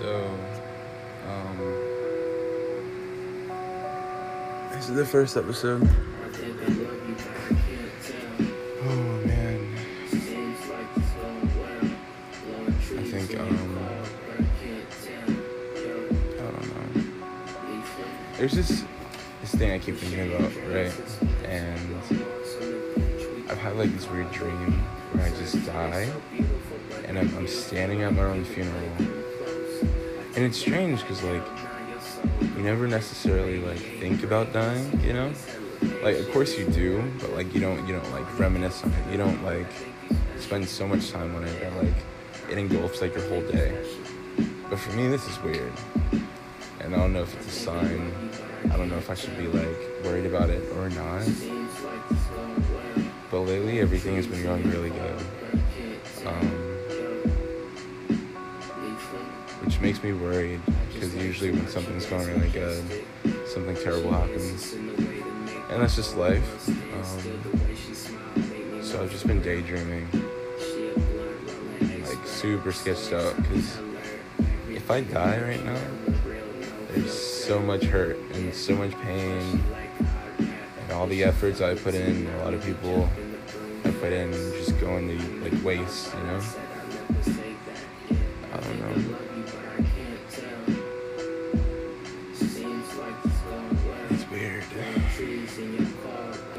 So, um, this is the first episode. Oh man, I think um, I don't know. There's this this thing I keep thinking about, right? And I've had like this weird dream where I just die, and I'm, I'm standing at my own funeral, and it's strange because like you never necessarily like think about dying, you know? Like of course you do, but like you don't you don't like reminisce on it. You don't like spend so much time on it that like it engulfs like your whole day. But for me this is weird. And I don't know if it's a sign. I don't know if I should be like worried about it or not. But lately everything has been going really good. Which makes me worried because usually when something's going really good, something terrible happens, and that's just life. Um, so I've just been daydreaming, like super sketched out because if I die right now, there's so much hurt and so much pain, and all the efforts I put in, a lot of people I put in, just going to like waste, you know. Know. season, you call.